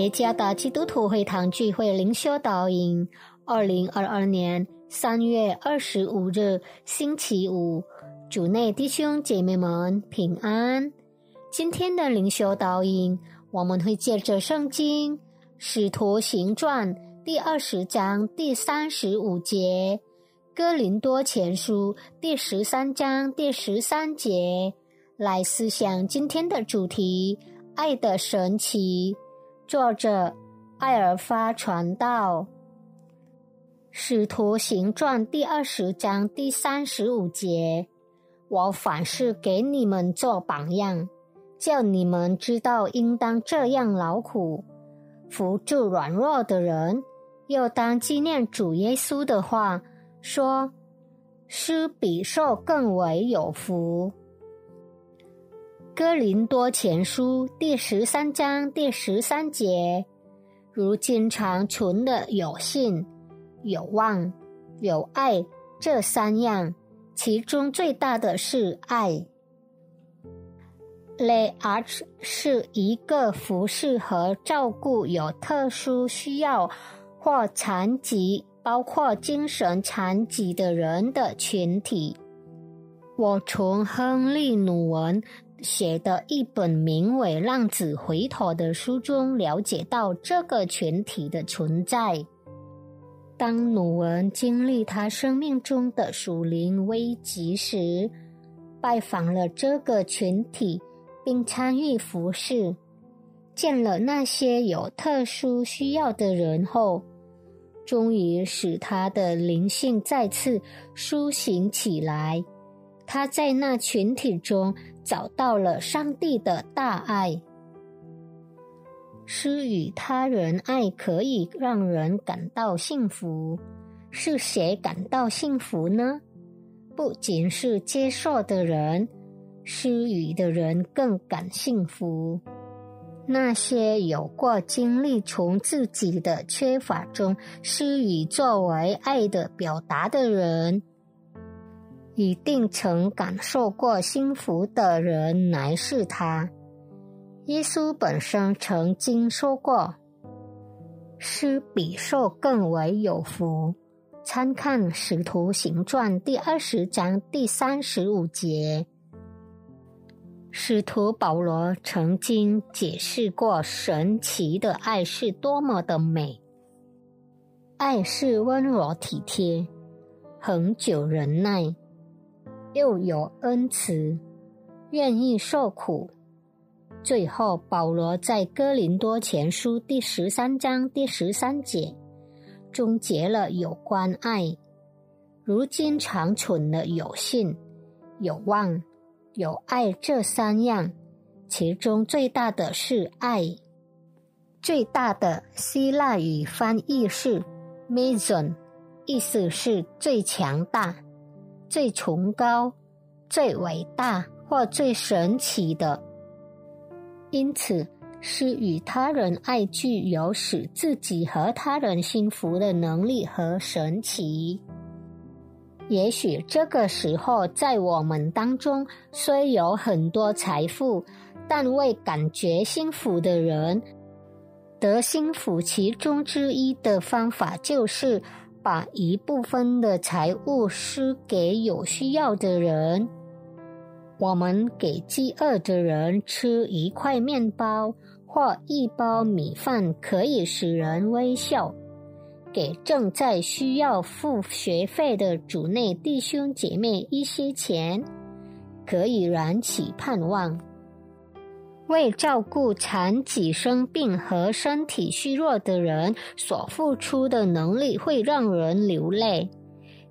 耶加达基督徒会堂聚会灵修导引，二零二二年三月二十五日星期五，主内弟兄姐妹们平安。今天的灵修导引，我们会借着圣经《使徒行传》第二十章第三十五节，《哥林多前书》第十三章第十三节来思想今天的主题：爱的神奇。作者艾尔发传道，《使徒行传》第二十章第三十五节：我凡事给你们做榜样，叫你们知道应当这样劳苦，扶助软弱的人，又当纪念主耶稣的话，说：施比受更为有福。哥林多前书第十三章第十三节，如今常存的有信、有望、有爱这三样，其中最大的是爱。Le Arch 是一个服侍和照顾有特殊需要或残疾，包括精神残疾的人的群体。我从亨利努文。写的一本名为《浪子回头》的书中，了解到这个群体的存在。当努文经历他生命中的属灵危机时，拜访了这个群体，并参与服侍，见了那些有特殊需要的人后，终于使他的灵性再次苏醒起来。他在那群体中找到了上帝的大爱。施与他人爱可以让人感到幸福，是谁感到幸福呢？不仅是接受的人，施予的人更感幸福。那些有过经历从自己的缺乏中施予作为爱的表达的人。一定曾感受过幸福的人乃是他。耶稣本身曾经说过：“施比受更为有福。”参看《使徒行传》第二十章第三十五节。使徒保罗曾经解释过神奇的爱是多么的美。爱是温柔体贴，恒久忍耐。又有恩慈，愿意受苦。最后，保罗在哥林多前书第十三章第十三节终结了有关爱。如今长存的有信、有望、有爱这三样，其中最大的是爱。最大的希腊语翻译是 “mason”，意思是最强大。最崇高、最伟大或最神奇的，因此是与他人爱具有使自己和他人幸福的能力和神奇。也许这个时候，在我们当中虽有很多财富，但未感觉幸福的人，得幸福其中之一的方法就是。把一部分的财物施给有需要的人。我们给饥饿的人吃一块面包或一包米饭，可以使人微笑；给正在需要付学费的主内弟兄姐妹一些钱，可以燃起盼望。为照顾残疾、生病和身体虚弱的人所付出的能力会让人流泪，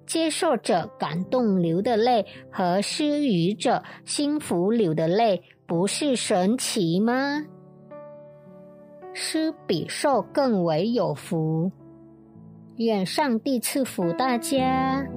接受者感动流的泪和施予者幸福流的泪，不是神奇吗？施比受更为有福。愿上帝赐福大家。